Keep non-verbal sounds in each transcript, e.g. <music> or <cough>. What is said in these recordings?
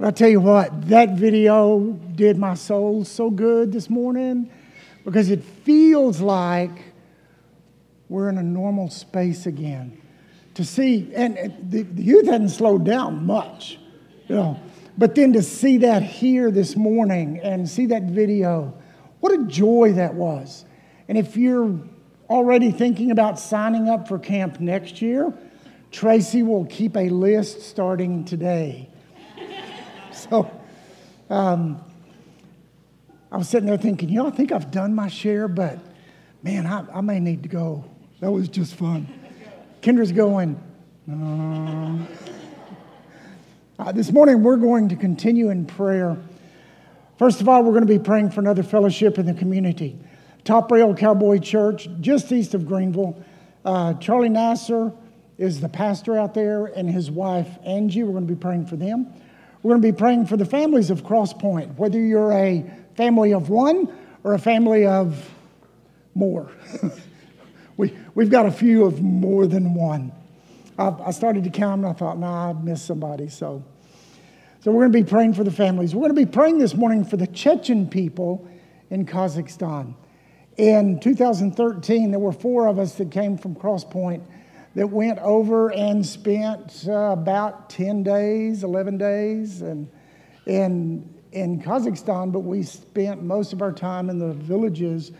But I tell you what, that video did my soul so good this morning because it feels like we're in a normal space again. To see, and the, the youth hadn't slowed down much, you know, but then to see that here this morning and see that video, what a joy that was. And if you're already thinking about signing up for camp next year, Tracy will keep a list starting today. So, um, I was sitting there thinking, you know, I think I've done my share, but man, I, I may need to go. That was just fun. Kendra's going, uh. Uh, this morning, we're going to continue in prayer. First of all, we're going to be praying for another fellowship in the community. Top Rail Cowboy Church, just east of Greenville. Uh, Charlie Nasser is the pastor out there, and his wife, Angie. We're going to be praying for them. We're going to be praying for the families of Cross Point, whether you're a family of one or a family of more. <laughs> we, we've got a few of more than one. I, I started to count and I thought, nah, I've missed somebody. So, so we're going to be praying for the families. We're going to be praying this morning for the Chechen people in Kazakhstan. In 2013, there were four of us that came from Cross Point that went over and spent uh, about 10 days, 11 days, and in, in Kazakhstan, but we spent most of our time in the villages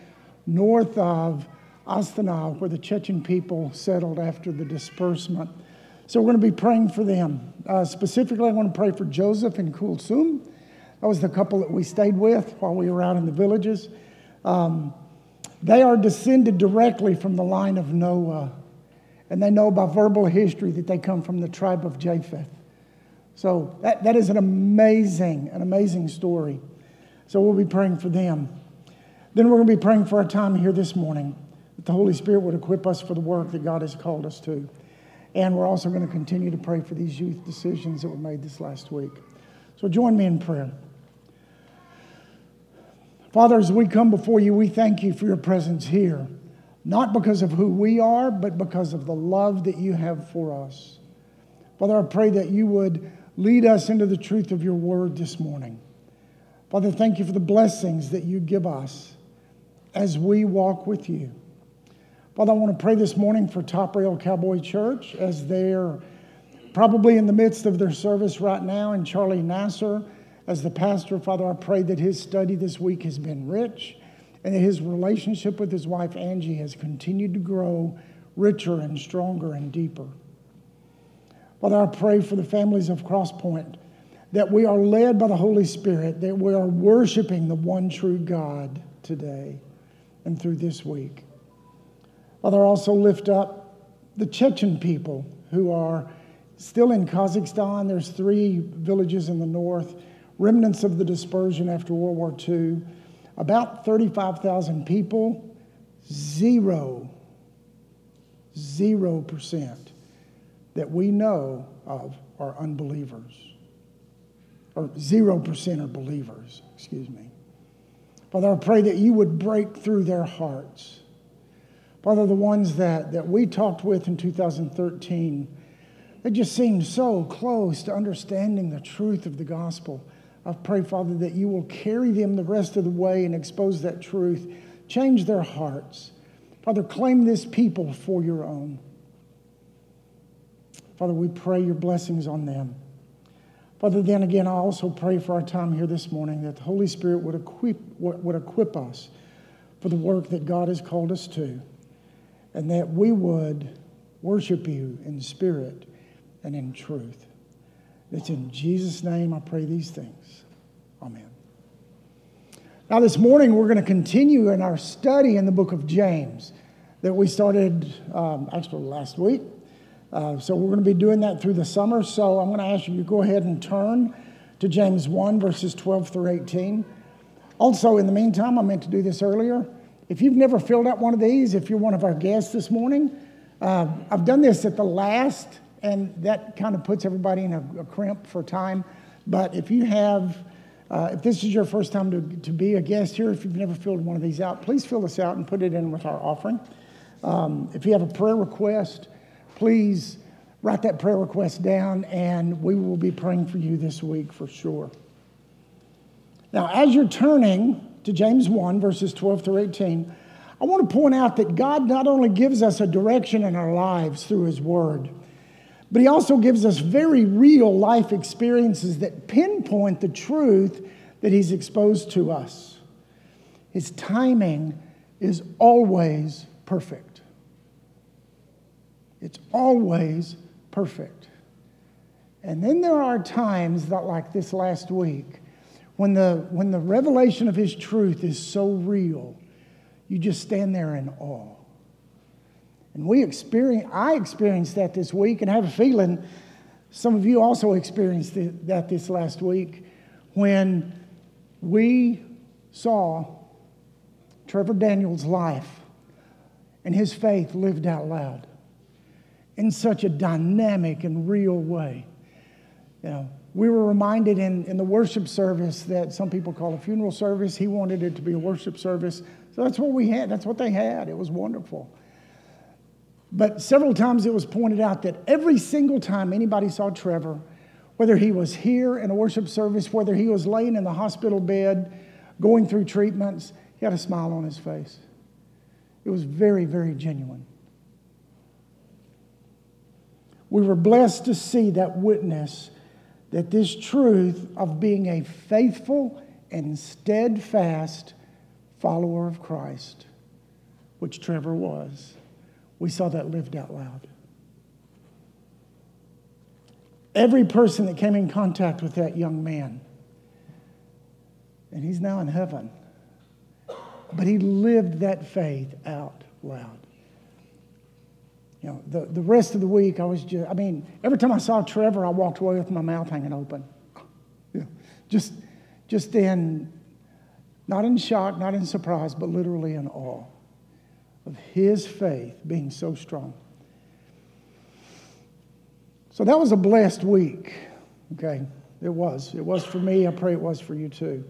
north of Astana, where the Chechen people settled after the disbursement. So we're going to be praying for them. Uh, specifically, I want to pray for Joseph and Kulsum. That was the couple that we stayed with while we were out in the villages. Um, they are descended directly from the line of Noah, and they know by verbal history that they come from the tribe of Japheth. So that, that is an amazing, an amazing story. So we'll be praying for them. Then we're going to be praying for our time here this morning, that the Holy Spirit would equip us for the work that God has called us to. And we're also going to continue to pray for these youth decisions that were made this last week. So join me in prayer. Father, as we come before you, we thank you for your presence here, not because of who we are, but because of the love that you have for us. Father, I pray that you would lead us into the truth of your word this morning. Father, thank you for the blessings that you give us as we walk with you. Father, I want to pray this morning for Top Rail Cowboy Church as they're probably in the midst of their service right now, and Charlie Nasser as the pastor, Father, I pray that his study this week has been rich and his relationship with his wife, Angie, has continued to grow richer and stronger and deeper. Father, I pray for the families of Crosspoint that we are led by the Holy Spirit, that we are worshiping the one true God today and through this week. Father, also lift up the Chechen people who are still in Kazakhstan. There's three villages in the north remnants of the dispersion after World War II, about 35,000 people, zero, zero percent that we know of are unbelievers. Or zero percent are believers, excuse me. Father, I pray that you would break through their hearts. Father, the ones that, that we talked with in 2013, they just seemed so close to understanding the truth of the gospel. I pray, Father, that you will carry them the rest of the way and expose that truth. Change their hearts. Father, claim this people for your own. Father, we pray your blessings on them. Father, then again, I also pray for our time here this morning that the Holy Spirit would equip, would equip us for the work that God has called us to, and that we would worship you in spirit and in truth. It's in Jesus' name I pray these things. Amen. Now, this morning we're going to continue in our study in the book of James that we started um, actually last week. Uh, so we're going to be doing that through the summer. So I'm going to ask you to go ahead and turn to James 1, verses 12 through 18. Also, in the meantime, I meant to do this earlier. If you've never filled out one of these, if you're one of our guests this morning, uh, I've done this at the last and that kind of puts everybody in a, a crimp for time. But if you have, uh, if this is your first time to, to be a guest here, if you've never filled one of these out, please fill this out and put it in with our offering. Um, if you have a prayer request, please write that prayer request down, and we will be praying for you this week for sure. Now, as you're turning to James 1, verses 12 through 18, I want to point out that God not only gives us a direction in our lives through His Word, but He also gives us very real life experiences that pinpoint the truth that He's exposed to us. His timing is always perfect. It's always perfect. And then there are times that, like this last week, when the, when the revelation of His truth is so real, you just stand there in awe. And we experience, I experienced that this week, and I have a feeling some of you also experienced that this last week when we saw Trevor Daniels' life and his faith lived out loud in such a dynamic and real way. You know, we were reminded in, in the worship service that some people call a funeral service. He wanted it to be a worship service. So that's what we had. That's what they had. It was wonderful. But several times it was pointed out that every single time anybody saw Trevor, whether he was here in a worship service, whether he was laying in the hospital bed going through treatments, he had a smile on his face. It was very, very genuine. We were blessed to see that witness that this truth of being a faithful and steadfast follower of Christ, which Trevor was, we saw that lived out loud. Every person that came in contact with that young man, and he's now in heaven, but he lived that faith out loud. You know, the, the rest of the week, I was just, I mean, every time I saw Trevor, I walked away with my mouth hanging open. <laughs> Yeah, just, just in, not in shock, not in surprise, but literally in awe of his faith being so strong. So that was a blessed week. Okay, it was. It was for me. I pray it was for you too.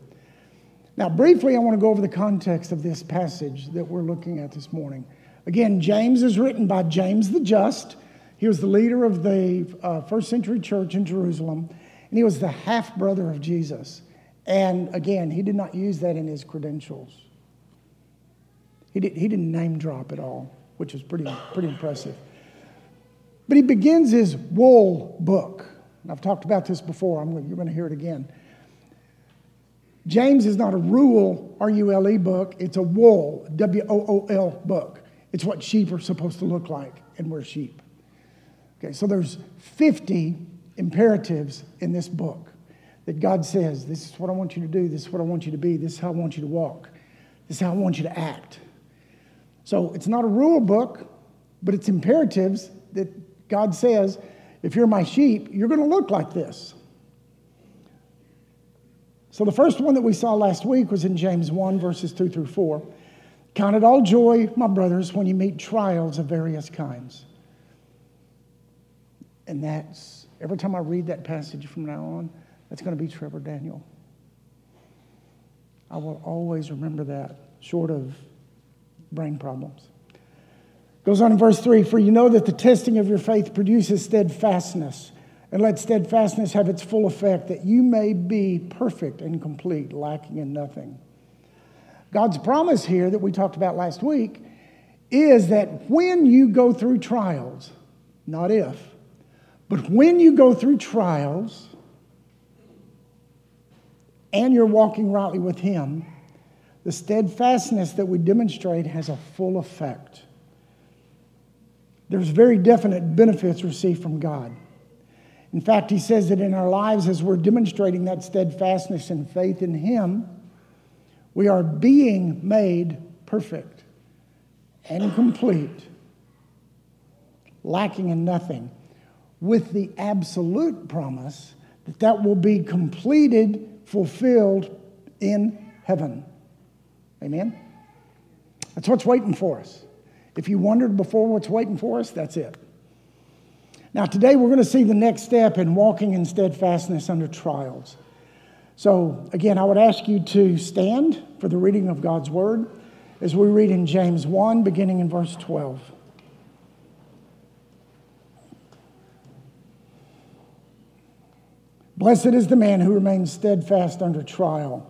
Now, briefly, I want to go over the context of this passage that we're looking at this morning. Again, James is written by James the Just. He was the leader of the uh, first century church in Jerusalem, and he was the half brother of Jesus. And again, he did not use that in his credentials. He, did, he didn't name drop at all, which is pretty, pretty impressive. But he begins his wool book. And I've talked about this before. I'm, you're going to hear it again. James is not a rule, R U L E book, it's a wool, W O O L book. It's what sheep are supposed to look like, and we're sheep. Okay, so there's 50 imperatives in this book that God says, this is what I want you to do, this is what I want you to be, this is how I want you to walk, this is how I want you to act. So it's not a rule book, but it's imperatives that God says, if you're my sheep, you're going to look like this. So the first one that we saw last week was in James 1, verses 2 through 4. Count it all joy, my brothers, when you meet trials of various kinds. And that's, every time I read that passage from now on, that's going to be Trevor Daniel. I will always remember that, short of brain problems. Goes on in verse 3 For you know that the testing of your faith produces steadfastness, and let steadfastness have its full effect, that you may be perfect and complete, lacking in nothing. God's promise here that we talked about last week is that when you go through trials, not if, but when you go through trials and you're walking rightly with Him, the steadfastness that we demonstrate has a full effect. There's very definite benefits received from God. In fact, He says that in our lives, as we're demonstrating that steadfastness and faith in Him, we are being made perfect and complete, lacking in nothing, with the absolute promise that that will be completed, fulfilled in heaven. Amen? That's what's waiting for us. If you wondered before what's waiting for us, that's it. Now, today we're going to see the next step in walking in steadfastness under trials. So, again, I would ask you to stand for the reading of God's word as we read in James 1, beginning in verse 12. Blessed is the man who remains steadfast under trial,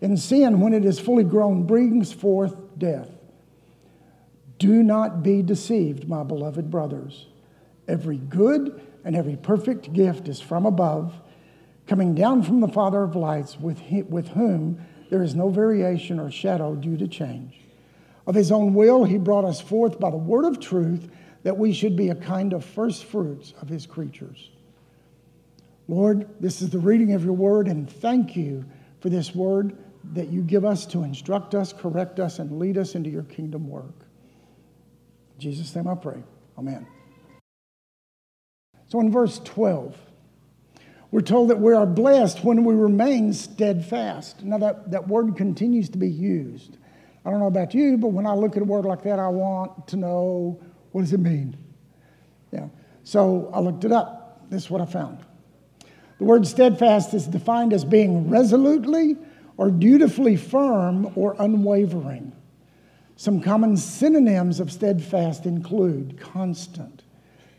and sin, when it is fully grown, brings forth death. Do not be deceived, my beloved brothers. Every good and every perfect gift is from above, coming down from the Father of lights, with, whom there is no variation or shadow due to change. Of his own will, he brought us forth by the word of truth that we should be a kind of first fruits of his creatures. Lord, this is the reading of your word, and thank you for this word that you give us to instruct us, correct us, and lead us into your kingdom work. In Jesus' name I pray. Amen. So in verse 12, we're told that we are blessed when we remain steadfast. Now, that, that word continues to be used. I don't know about you, but when I look at a word like that, I want to know what does it mean? Yeah. So I looked it up. This is what I found. The word steadfast is defined as being resolutely or dutifully firm or unwavering. Some common synonyms of steadfast include constant,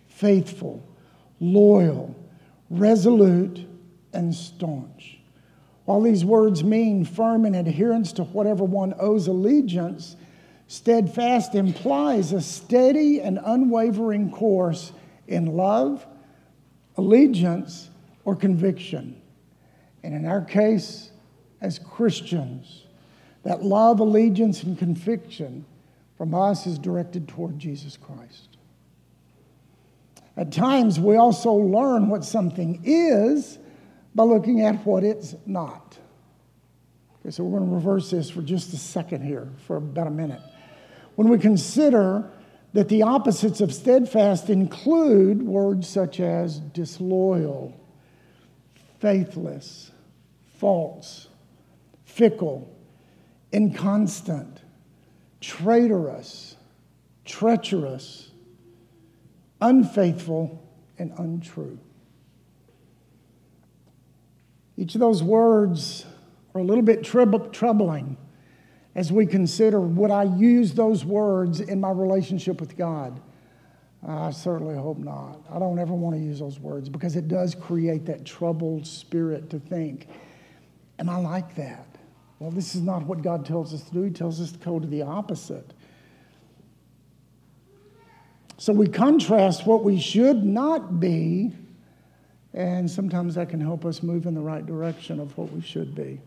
faithful, loyal, resolute, and staunch. While these words mean firm in adherence to whatever one owes allegiance, steadfast implies a steady and unwavering course in love, allegiance, or conviction. And in our case, as Christians, that love, allegiance, and conviction from us is directed toward Jesus Christ. At times, we also learn what something is by looking at what it's not. Okay, so we're going to reverse this for just a second here, for about a minute. When we consider that the opposites of steadfast include words such as disloyal, faithless, false, fickle, inconstant, traitorous, treacherous, unfaithful, and untrue. Each of those words are a little bit troubling as we consider would I use those words in my relationship with God? I certainly hope not. I don't ever want to use those words because it does create that troubled spirit to think, Am I like that? Well, this is not what God tells us to do. He tells us to go to the opposite. So we contrast what we should not be and sometimes that can help us move in the right direction of what we should be.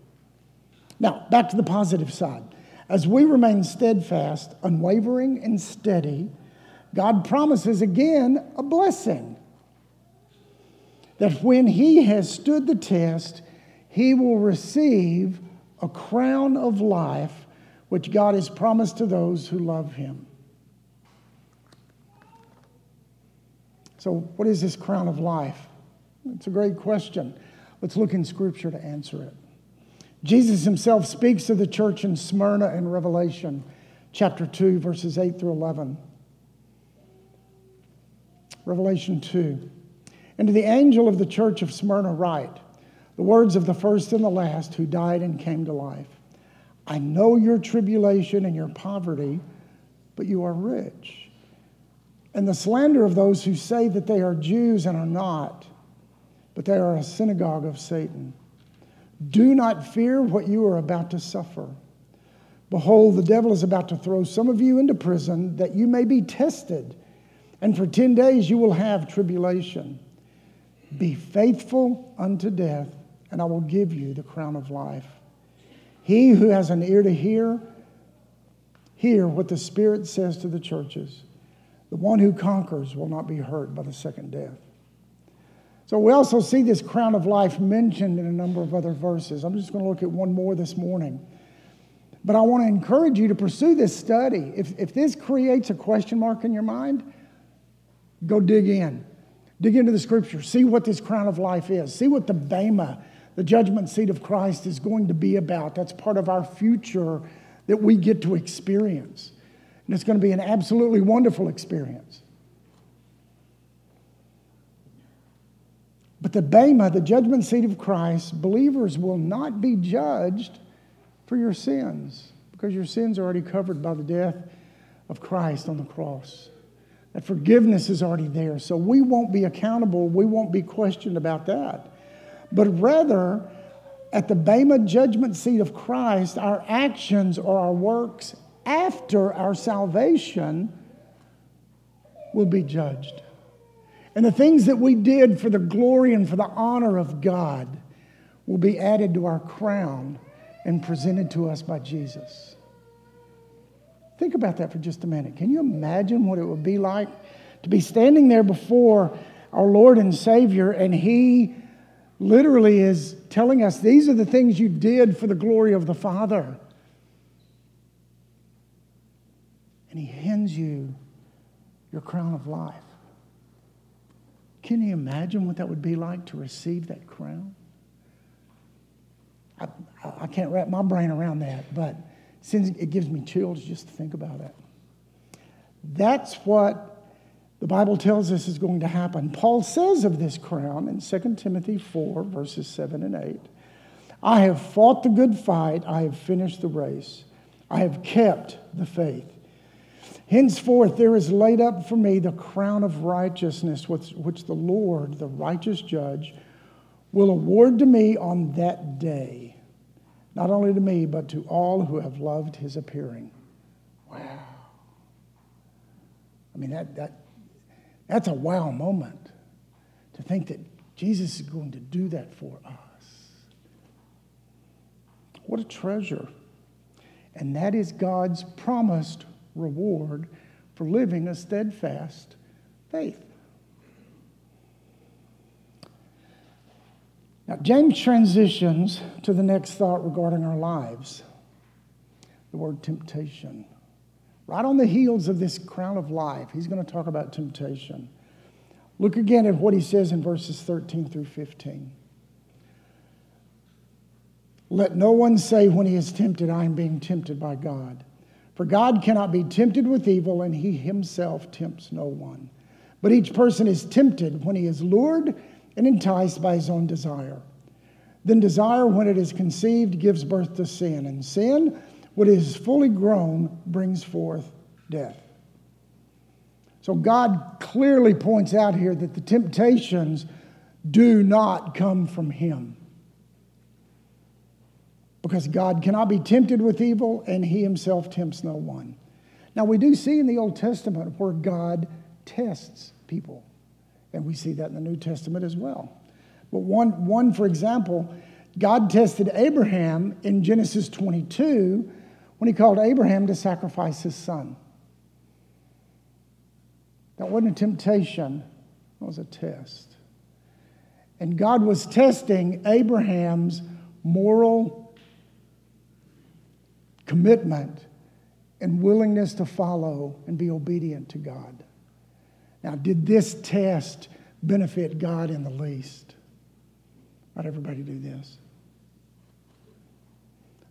Now, back to the positive side. As we remain steadfast, unwavering, and steady, God promises again a blessing. That when He has stood the test, He will receive a crown of life which God has promised to those who love Him. So, what is this crown of life? It's a great question. Let's look in Scripture to answer it. Jesus himself speaks to the church in Smyrna in Revelation chapter 2, verses 8 through 11. Revelation 2. And to the angel of the church of Smyrna, write the words of the first and the last who died and came to life. I know your tribulation and your poverty, but you are rich. And the slander of those who say that they are Jews and are not but they are a synagogue of Satan. Do not fear what you are about to suffer. Behold, the devil is about to throw some of you into prison that you may be tested, and for 10 days you will have tribulation. Be faithful unto death, and I will give you the crown of life. He who has an ear to hear, hear what the Spirit says to the churches. The one who conquers will not be hurt by the second death. So we also see this crown of life mentioned in a number of other verses. I'm just going to look at one more this morning. But I want to encourage you to pursue this study. If, if this creates a question mark in your mind, go dig in. Dig into the scripture. See what this crown of life is. See what the Bema, the judgment seat of Christ is going to be about. That's part of our future that we get to experience. And it's going to be an absolutely wonderful experience. But the Bema, the judgment seat of Christ, believers will not be judged for your sins because your sins are already covered by the death of Christ on the cross. That forgiveness is already there. So we won't be accountable, we won't be questioned about that. But rather, at the Bema judgment seat of Christ, our actions or our works after our salvation will be judged. And the things that we did for the glory and for the honor of God will be added to our crown and presented to us by Jesus. Think about that for just a minute. Can you imagine what it would be like to be standing there before our Lord and Savior and He literally is telling us these are the things you did for the glory of the Father? And He hands you your crown of life. Can you imagine what that would be like to receive that crown? I, I can't wrap my brain around that, but since it gives me chills just to think about it. That's what the Bible tells us is going to happen. Paul says of this crown in 2 Timothy 4, verses 7 and 8 I have fought the good fight, I have finished the race, I have kept the faith. Henceforth, there is laid up for me the crown of righteousness, which the Lord, the righteous judge, will award to me on that day. Not only to me, but to all who have loved his appearing. Wow. I mean, that, that, that's a wow moment to think that Jesus is going to do that for us. What a treasure. And that is God's promised reward for living a steadfast faith. Now, James transitions to the next thought regarding our lives the word temptation. Right on the heels of this crown of life, he's going to talk about temptation. Look again at what he says in verses 13 through 15. Let no one say when he is tempted, I am being tempted by God. For God cannot be tempted with evil, and he himself tempts no one. But each person is tempted when he is lured and enticed by his own desire. Then desire, when it is conceived, gives birth to sin. And sin, when it is fully grown, brings forth death. So God clearly points out here that the temptations do not come from him. Because God cannot be tempted with evil, and he himself tempts no one. Now, we do see in the Old Testament where God tests people, and we see that in the New Testament as well. But one, one, for example, God tested Abraham in Genesis 22 when he called Abraham to sacrifice his son. That wasn't a temptation, it was a test. And God was testing Abraham's moral commitment and willingness to follow and be obedient to God. Now, did this test benefit God in the least? Not everybody do this.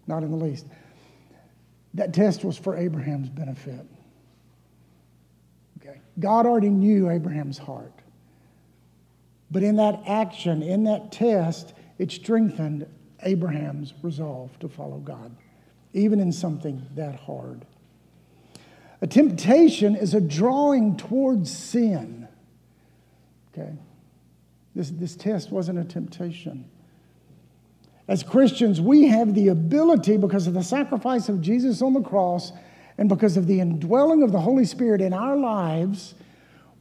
Not in the least. That test was for Abraham's benefit. Okay. God already knew Abraham's heart. But in that action, in that test, it strengthened Abraham's resolve to follow God, even in something that hard. A temptation is a drawing towards sin. Okay? This, this test wasn't a temptation. As Christians, we have the ability, because of the sacrifice of Jesus on the cross and because of the indwelling of the Holy Spirit in our lives,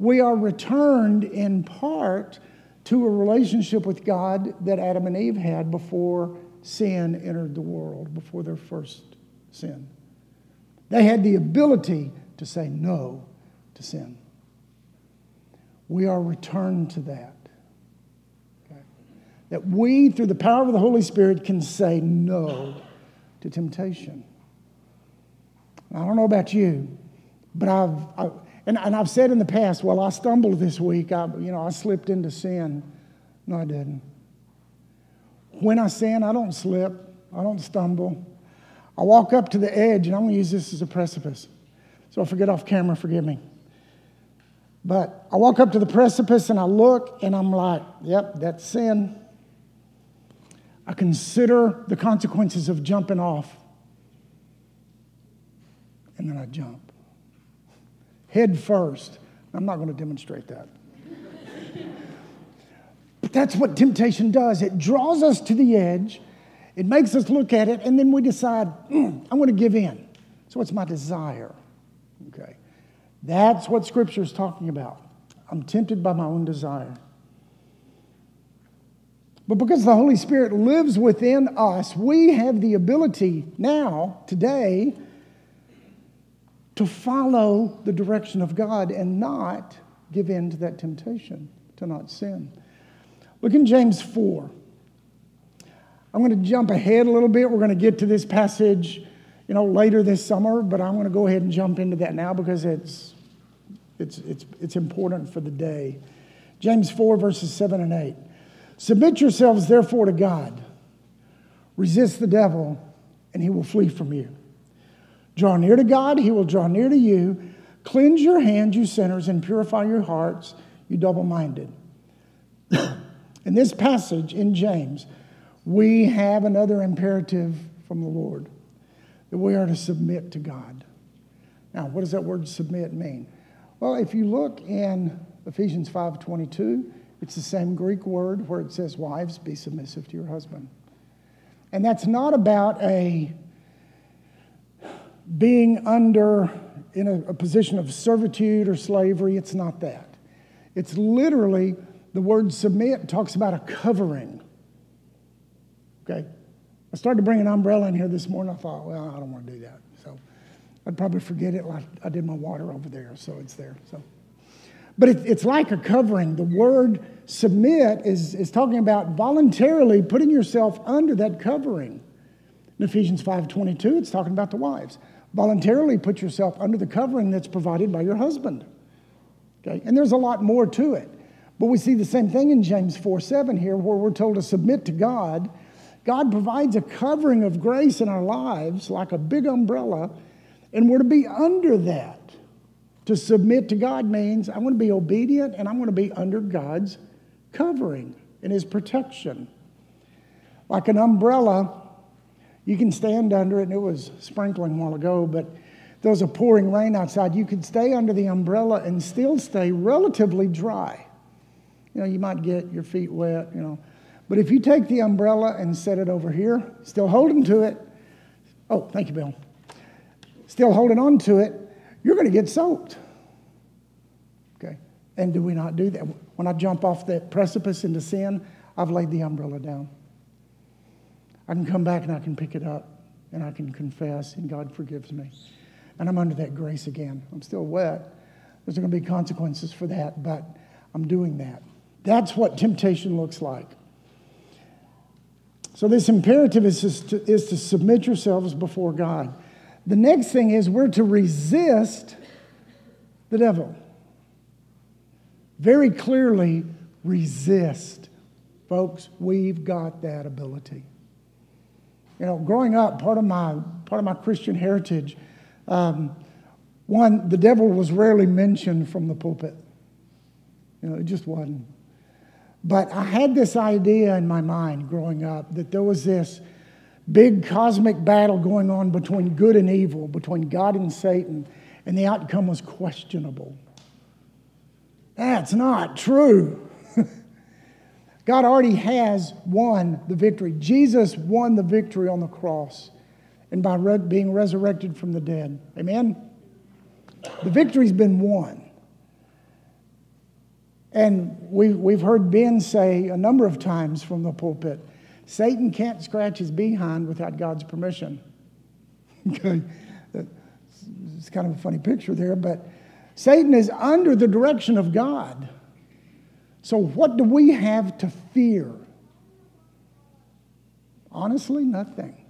we are returned in part to a relationship with God that Adam and Eve had before sin entered the world, before their first sin. They had the ability to say no to sin. We are returned to that that we, through the power of the Holy Spirit, can say no to temptation. I don't know about you, but I've, I, and, and I've said in the past, well, I stumbled this week. I, you know, I slipped into sin. No, I didn't. When I sin, I don't slip, I don't stumble. I walk up to the edge, and I'm going to use this as a precipice. So if I get off camera, forgive me. But I walk up to the precipice and I look and I'm like, yep, that's sin. I consider the consequences of jumping off. And then I jump. Head first. I'm not going to demonstrate that. but that's what temptation does it draws us to the edge, it makes us look at it, and then we decide, mm, I'm going to give in. So it's my desire. Okay. That's what Scripture is talking about. I'm tempted by my own desire. But because the Holy Spirit lives within us, we have the ability now, today, to follow the direction of God and not give in to that temptation, to not sin. Look in James 4. I'm going to jump ahead a little bit. We're going to get to this passage you know, later this summer, but I'm going to go ahead and jump into that now because it's, it's, it's, it's important for the day. James 4, verses 7 and 8. Submit yourselves, therefore, to God. Resist the devil, and he will flee from you. Draw near to God, he will draw near to you. Cleanse your hands, you sinners, and purify your hearts, you double minded. <coughs> in this passage in James, we have another imperative from the Lord that we are to submit to God. Now, what does that word submit mean? Well, if you look in Ephesians 5:22, it's the same Greek word where it says, "Wives, be submissive to your husband." And that's not about a being under in a, a position of servitude or slavery. It's not that. It's literally the word submit talks about a covering. Okay? I started to bring an umbrella in here this morning. I thought, well, I don't want to do that. So I'd probably forget it like I did my water over there, so it's there. So, But it, it's like a covering. The word submit is, is talking about voluntarily putting yourself under that covering. In Ephesians 5.22, it's talking about the wives. Voluntarily put yourself under the covering that's provided by your husband. Okay? And there's a lot more to it. But we see the same thing in James 4 7 here, where we're told to submit to God God provides a covering of grace in our lives like a big umbrella, and we're to be under that. To submit to God means I'm going to be obedient and I'm going to be under God's covering and His protection. Like an umbrella, you can stand under it, and it was sprinkling a while ago, but there was a pouring rain outside. You could stay under the umbrella and still stay relatively dry. You know, you might get your feet wet, you know. But if you take the umbrella and set it over here, still holding to it, oh, thank you, Bill, still holding on to it, you're going to get soaked. Okay? And do we not do that? When I jump off that precipice into sin, I've laid the umbrella down. I can come back and I can pick it up and I can confess, and God forgives me. And I'm under that grace again. I'm still wet. There's going to be consequences for that, but I'm doing that. That's what temptation looks like. So, this imperative is to, is to submit yourselves before God. The next thing is we're to resist the devil. Very clearly, resist. Folks, we've got that ability. You know, growing up, part of my, part of my Christian heritage, um, one, the devil was rarely mentioned from the pulpit. You know, it just wasn't. But I had this idea in my mind growing up that there was this big cosmic battle going on between good and evil, between God and Satan, and the outcome was questionable. That's not true. <laughs> God already has won the victory. Jesus won the victory on the cross and by re- being resurrected from the dead. Amen? The victory's been won. And we, we've heard Ben say a number of times from the pulpit Satan can't scratch his behind without God's permission. <laughs> okay? It's kind of a funny picture there, but Satan is under the direction of God. So, what do we have to fear? Honestly, nothing.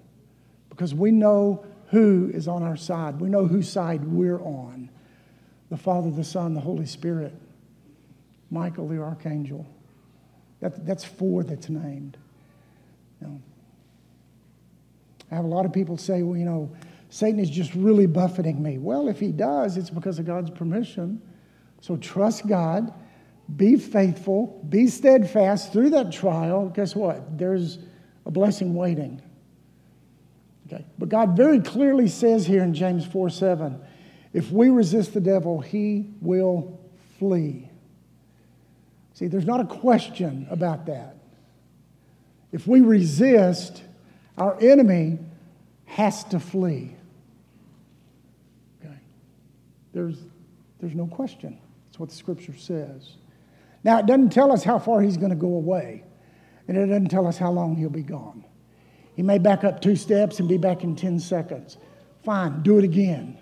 Because we know who is on our side, we know whose side we're on the Father, the Son, the Holy Spirit. Michael the archangel. That, that's four that's named. Know, I have a lot of people say, well, you know, Satan is just really buffeting me. Well, if he does, it's because of God's permission. So trust God, be faithful, be steadfast through that trial. Guess what? There's a blessing waiting. Okay. But God very clearly says here in James 4 7, if we resist the devil, he will flee. See, there's not a question about that. If we resist, our enemy has to flee. Okay? There's, there's no question. That's what the scripture says. Now, it doesn't tell us how far he's going to go away, and it doesn't tell us how long he'll be gone. He may back up two steps and be back in 10 seconds. Fine, do it again.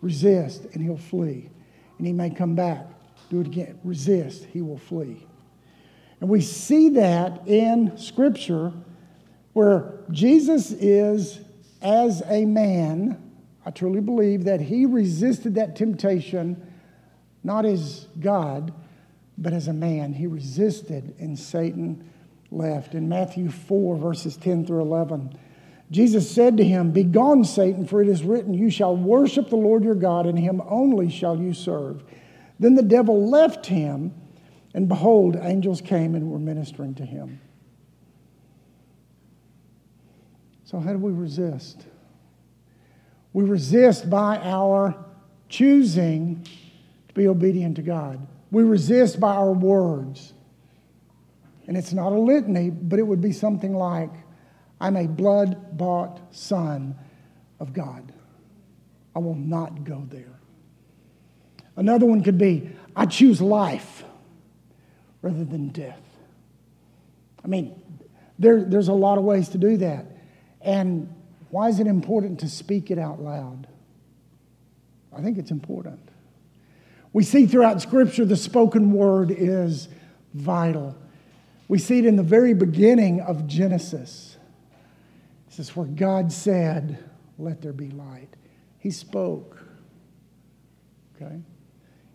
Resist, and he'll flee. And he may come back. Do it again. Resist, he will flee. And we see that in Scripture where Jesus is, as a man, I truly believe that he resisted that temptation not as God, but as a man. He resisted, and Satan left. In Matthew 4, verses 10 through 11, Jesus said to him, Begone, Satan, for it is written, You shall worship the Lord your God, and him only shall you serve. Then the devil left him, and behold, angels came and were ministering to him. So, how do we resist? We resist by our choosing to be obedient to God. We resist by our words. And it's not a litany, but it would be something like, I'm a blood bought son of God. I will not go there. Another one could be, I choose life rather than death. I mean, there, there's a lot of ways to do that. And why is it important to speak it out loud? I think it's important. We see throughout Scripture the spoken word is vital. We see it in the very beginning of Genesis. This is where God said, Let there be light. He spoke. Okay?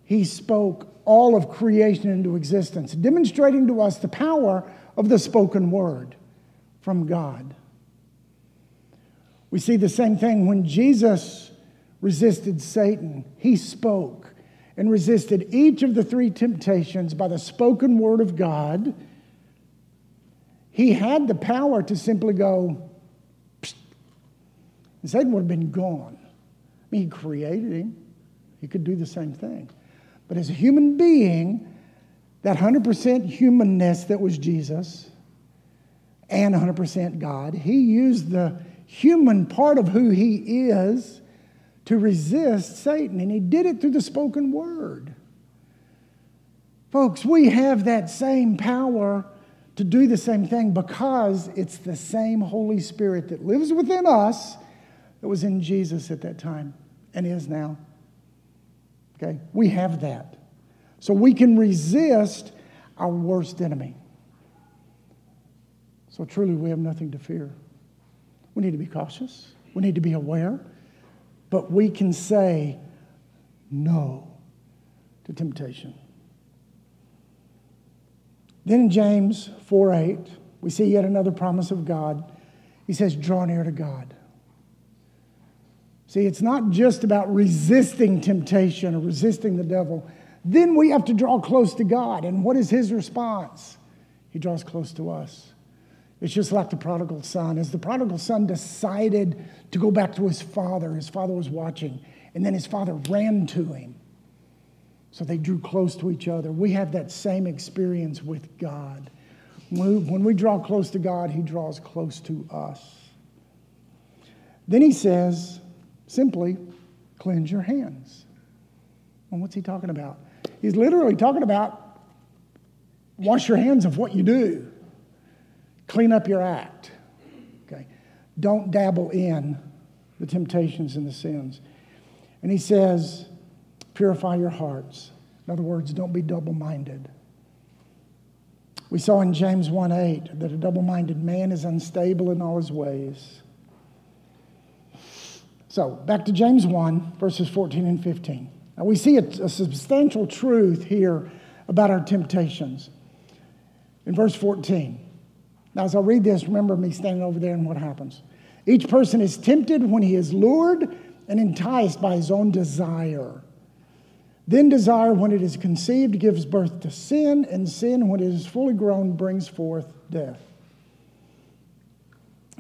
He spoke all of creation into existence, demonstrating to us the power of the spoken word from God. We see the same thing when Jesus resisted Satan. He spoke and resisted each of the three temptations by the spoken word of God. He had the power to simply go, and Satan would have been gone. I mean, he created him, he could do the same thing. But as a human being, that 100% humanness that was Jesus and 100% God, he used the human part of who he is to resist Satan, and he did it through the spoken word. Folks, we have that same power to do the same thing because it's the same Holy Spirit that lives within us that was in Jesus at that time and is now. Okay? We have that. So we can resist our worst enemy. So truly, we have nothing to fear. We need to be cautious, we need to be aware, but we can say no to temptation. Then in James 4 8, we see yet another promise of God. He says, Draw near to God. See, it's not just about resisting temptation or resisting the devil. Then we have to draw close to God. And what is his response? He draws close to us. It's just like the prodigal son. As the prodigal son decided to go back to his father, his father was watching, and then his father ran to him. So they drew close to each other. We have that same experience with God. When we draw close to God, he draws close to us. Then he says, simply, cleanse your hands. And what's he talking about? He's literally talking about wash your hands of what you do. Clean up your act. Okay? Don't dabble in the temptations and the sins. And he says, purify your hearts. In other words, don't be double minded. We saw in James 1 8 that a double minded man is unstable in all his ways. So, back to James 1, verses 14 and 15. Now, we see a, a substantial truth here about our temptations. In verse 14, Now, as I read this, remember me standing over there and what happens. Each person is tempted when he is lured and enticed by his own desire. Then desire, when it is conceived, gives birth to sin, and sin, when it is fully grown, brings forth death.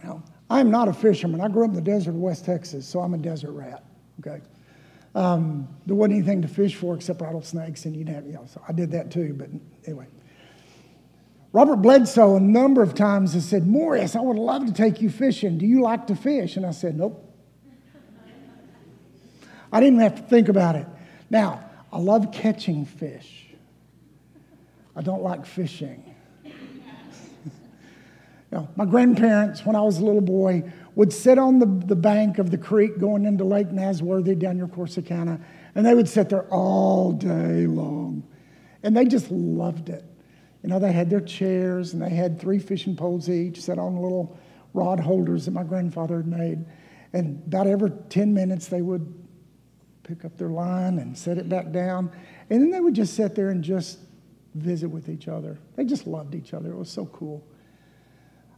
Now, I'm not a fisherman. I grew up in the desert of West Texas, so I'm a desert rat. Okay. Um, there wasn't anything to fish for except rattlesnakes, and you'd have, you know, so I did that too. But anyway, Robert Bledsoe a number of times has said, Morris, I would love to take you fishing. Do you like to fish? And I said, Nope. I didn't have to think about it. Now, I love catching fish. I don't like fishing. Know, my grandparents, when I was a little boy, would sit on the, the bank of the creek going into Lake Nasworthy down near Corsicana, and they would sit there all day long. And they just loved it. You know, they had their chairs and they had three fishing poles each, set on little rod holders that my grandfather had made. And about every 10 minutes, they would pick up their line and set it back down. And then they would just sit there and just visit with each other. They just loved each other. It was so cool.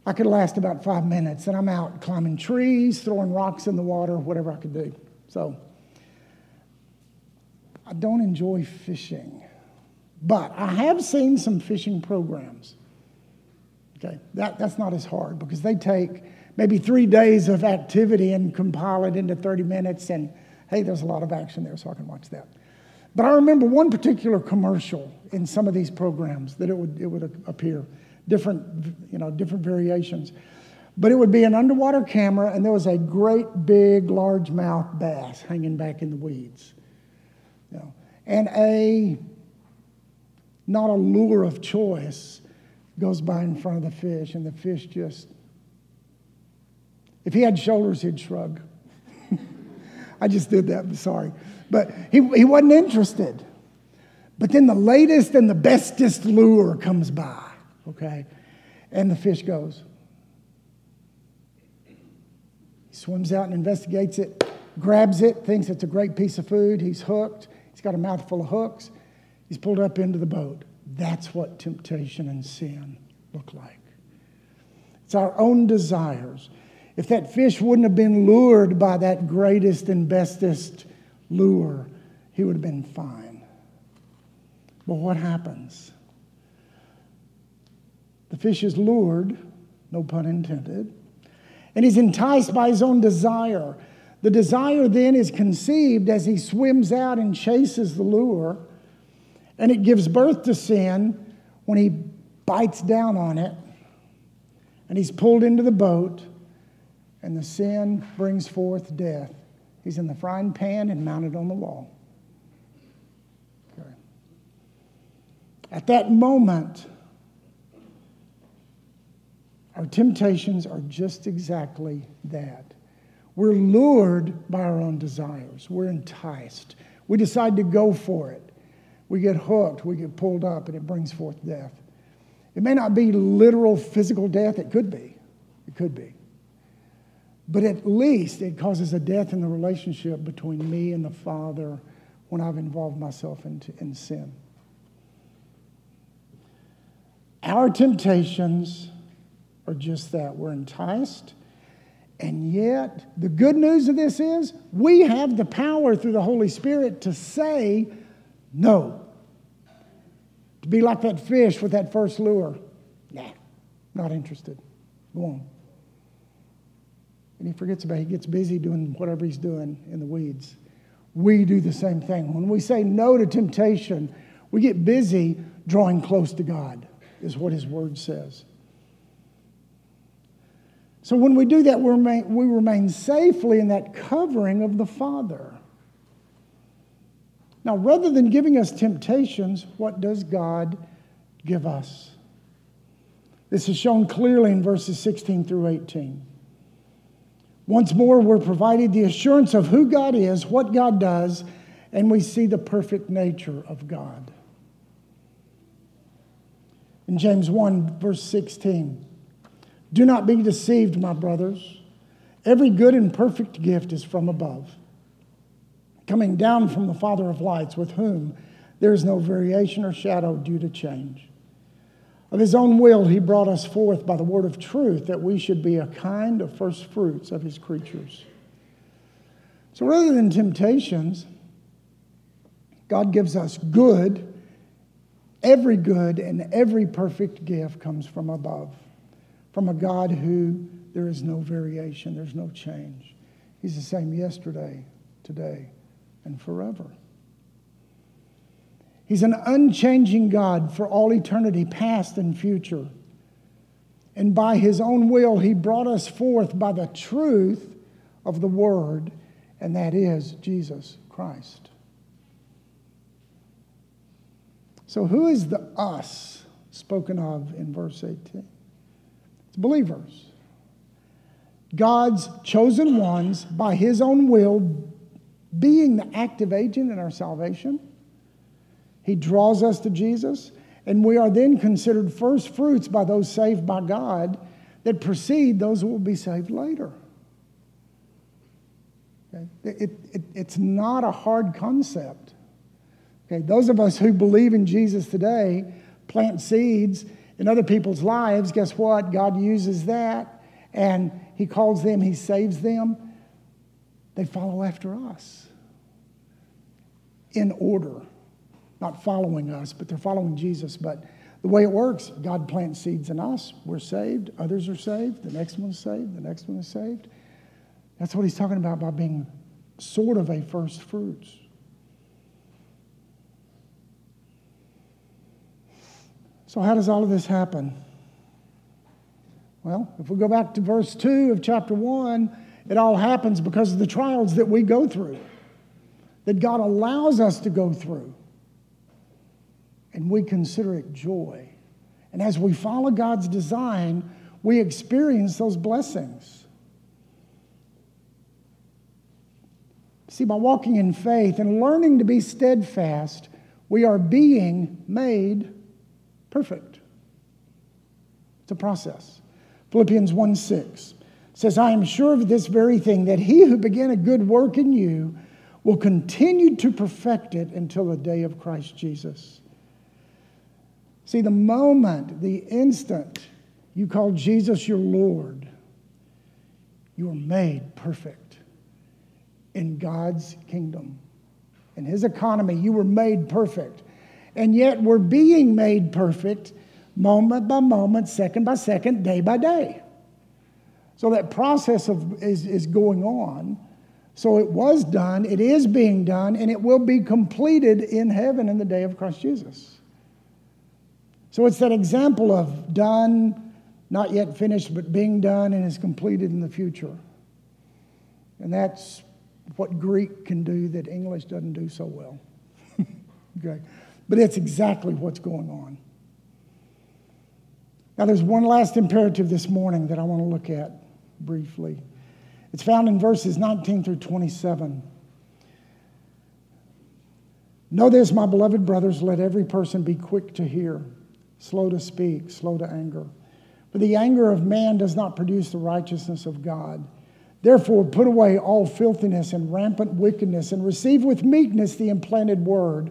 I could last about five minutes, and I'm out climbing trees, throwing rocks in the water, whatever I could do. So I don't enjoy fishing, but I have seen some fishing programs. Okay, that, that's not as hard because they take maybe three days of activity and compile it into 30 minutes and hey, there's a lot of action there, so I can watch that. But I remember one particular commercial in some of these programs that it would, it would appear, different, you know, different variations. But it would be an underwater camera, and there was a great big largemouth bass hanging back in the weeds. You know, and a, not a lure of choice, goes by in front of the fish, and the fish just, if he had shoulders, he'd shrug. <laughs> I just did that, I'm sorry. But he, he wasn't interested. But then the latest and the bestest lure comes by, okay? And the fish goes. He swims out and investigates it, grabs it, thinks it's a great piece of food. He's hooked. He's got a mouthful of hooks. He's pulled up into the boat. That's what temptation and sin look like. It's our own desires. If that fish wouldn't have been lured by that greatest and bestest lure, he would have been fine. But what happens? The fish is lured, no pun intended, and he's enticed by his own desire. The desire then is conceived as he swims out and chases the lure, and it gives birth to sin when he bites down on it and he's pulled into the boat and the sin brings forth death. He's in the frying pan and mounted on the wall. At that moment, our temptations are just exactly that. We're lured by our own desires, we're enticed. We decide to go for it. We get hooked, we get pulled up, and it brings forth death. It may not be literal physical death, it could be. It could be. But at least it causes a death in the relationship between me and the Father when I've involved myself in, in sin. Our temptations are just that. We're enticed. And yet, the good news of this is we have the power through the Holy Spirit to say no. To be like that fish with that first lure. Nah, not interested. Go on and he forgets about it. He gets busy doing whatever he's doing in the weeds. We do the same thing. When we say no to temptation, we get busy drawing close to God, is what his word says. So when we do that, we remain, we remain safely in that covering of the Father. Now, rather than giving us temptations, what does God give us? This is shown clearly in verses 16 through 18. Once more, we're provided the assurance of who God is, what God does, and we see the perfect nature of God. In James 1, verse 16, do not be deceived, my brothers. Every good and perfect gift is from above, coming down from the Father of lights, with whom there is no variation or shadow due to change. Of his own will, he brought us forth by the word of truth that we should be a kind of first fruits of his creatures. So rather than temptations, God gives us good. Every good and every perfect gift comes from above, from a God who there is no variation, there's no change. He's the same yesterday, today, and forever. He's an unchanging God for all eternity, past and future. And by his own will, he brought us forth by the truth of the word, and that is Jesus Christ. So, who is the us spoken of in verse 18? It's believers. God's chosen ones by his own will being the active agent in our salvation he draws us to Jesus, and we are then considered first fruits by those saved by God that precede those who will be saved later. Okay? It, it, it's not a hard concept. Okay? Those of us who believe in Jesus today plant seeds in other people's lives. Guess what? God uses that, and He calls them, He saves them. They follow after us in order not following us, but they're following Jesus. But the way it works, God plants seeds in us. We're saved. Others are saved. The next one's saved. The next one is saved. That's what he's talking about by being sort of a first fruits. So, how does all of this happen? Well, if we go back to verse 2 of chapter 1, it all happens because of the trials that we go through, that God allows us to go through and we consider it joy. And as we follow God's design, we experience those blessings. See, by walking in faith and learning to be steadfast, we are being made perfect. It's a process. Philippians 1 6 says, I am sure of this very thing, that he who began a good work in you will continue to perfect it until the day of Christ Jesus. See, the moment, the instant you call Jesus your Lord, you are made perfect in God's kingdom. In His economy, you were made perfect. And yet we're being made perfect moment by moment, second by second, day by day. So that process of, is, is going on. So it was done, it is being done, and it will be completed in heaven in the day of Christ Jesus. So it's that example of done, not yet finished, but being done and is completed in the future. And that's what Greek can do that English doesn't do so well. <laughs> okay. But it's exactly what's going on. Now, there's one last imperative this morning that I want to look at briefly. It's found in verses 19 through 27. Know this, my beloved brothers, let every person be quick to hear slow to speak, slow to anger. For the anger of man does not produce the righteousness of God. Therefore, put away all filthiness and rampant wickedness, and receive with meekness the implanted word,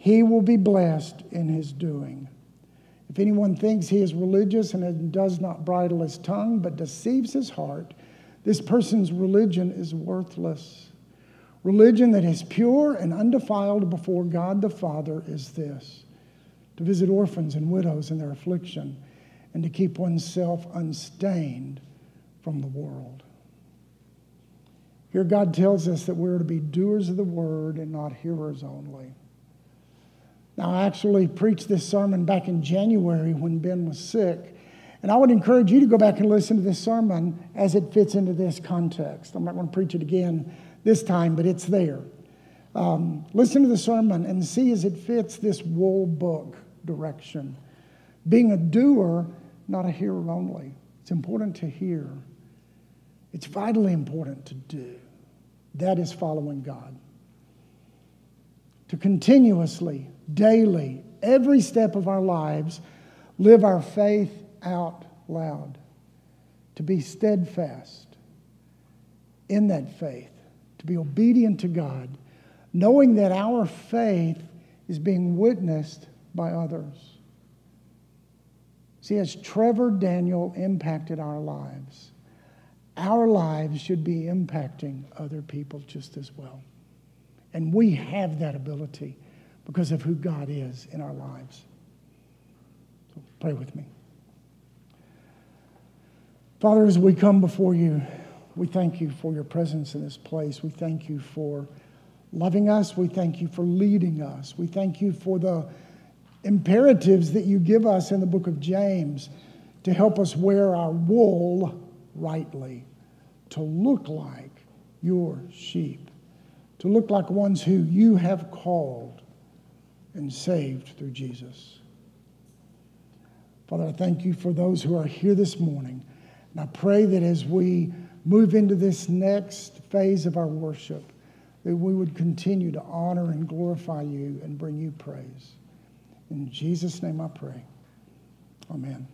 he will be blessed in his doing. If anyone thinks he is religious and does not bridle his tongue, but deceives his heart, this person's religion is worthless. Religion that is pure and undefiled before God the Father is this to visit orphans and widows in their affliction and to keep oneself unstained from the world. Here, God tells us that we're to be doers of the word and not hearers only. Now, I actually preached this sermon back in January when Ben was sick. And I would encourage you to go back and listen to this sermon as it fits into this context. I'm not going to preach it again this time, but it's there. Um, listen to the sermon and see as it fits this wool book direction Being a doer, not a hearer only. It's important to hear, it's vitally important to do. That is following God. To continuously, daily, every step of our lives, live our faith out loud. To be steadfast in that faith, to be obedient to God, knowing that our faith is being witnessed by others. See, as Trevor Daniel impacted our lives, our lives should be impacting other people just as well. And we have that ability because of who God is in our lives. So pray with me. Father, as we come before you, we thank you for your presence in this place. We thank you for loving us. We thank you for leading us. We thank you for the imperatives that you give us in the book of James to help us wear our wool rightly, to look like your sheep, to look like ones who you have called and saved through Jesus. Father, I thank you for those who are here this morning. And I pray that as we move into this next phase of our worship, that we would continue to honor and glorify you and bring you praise. In Jesus' name I pray. Amen.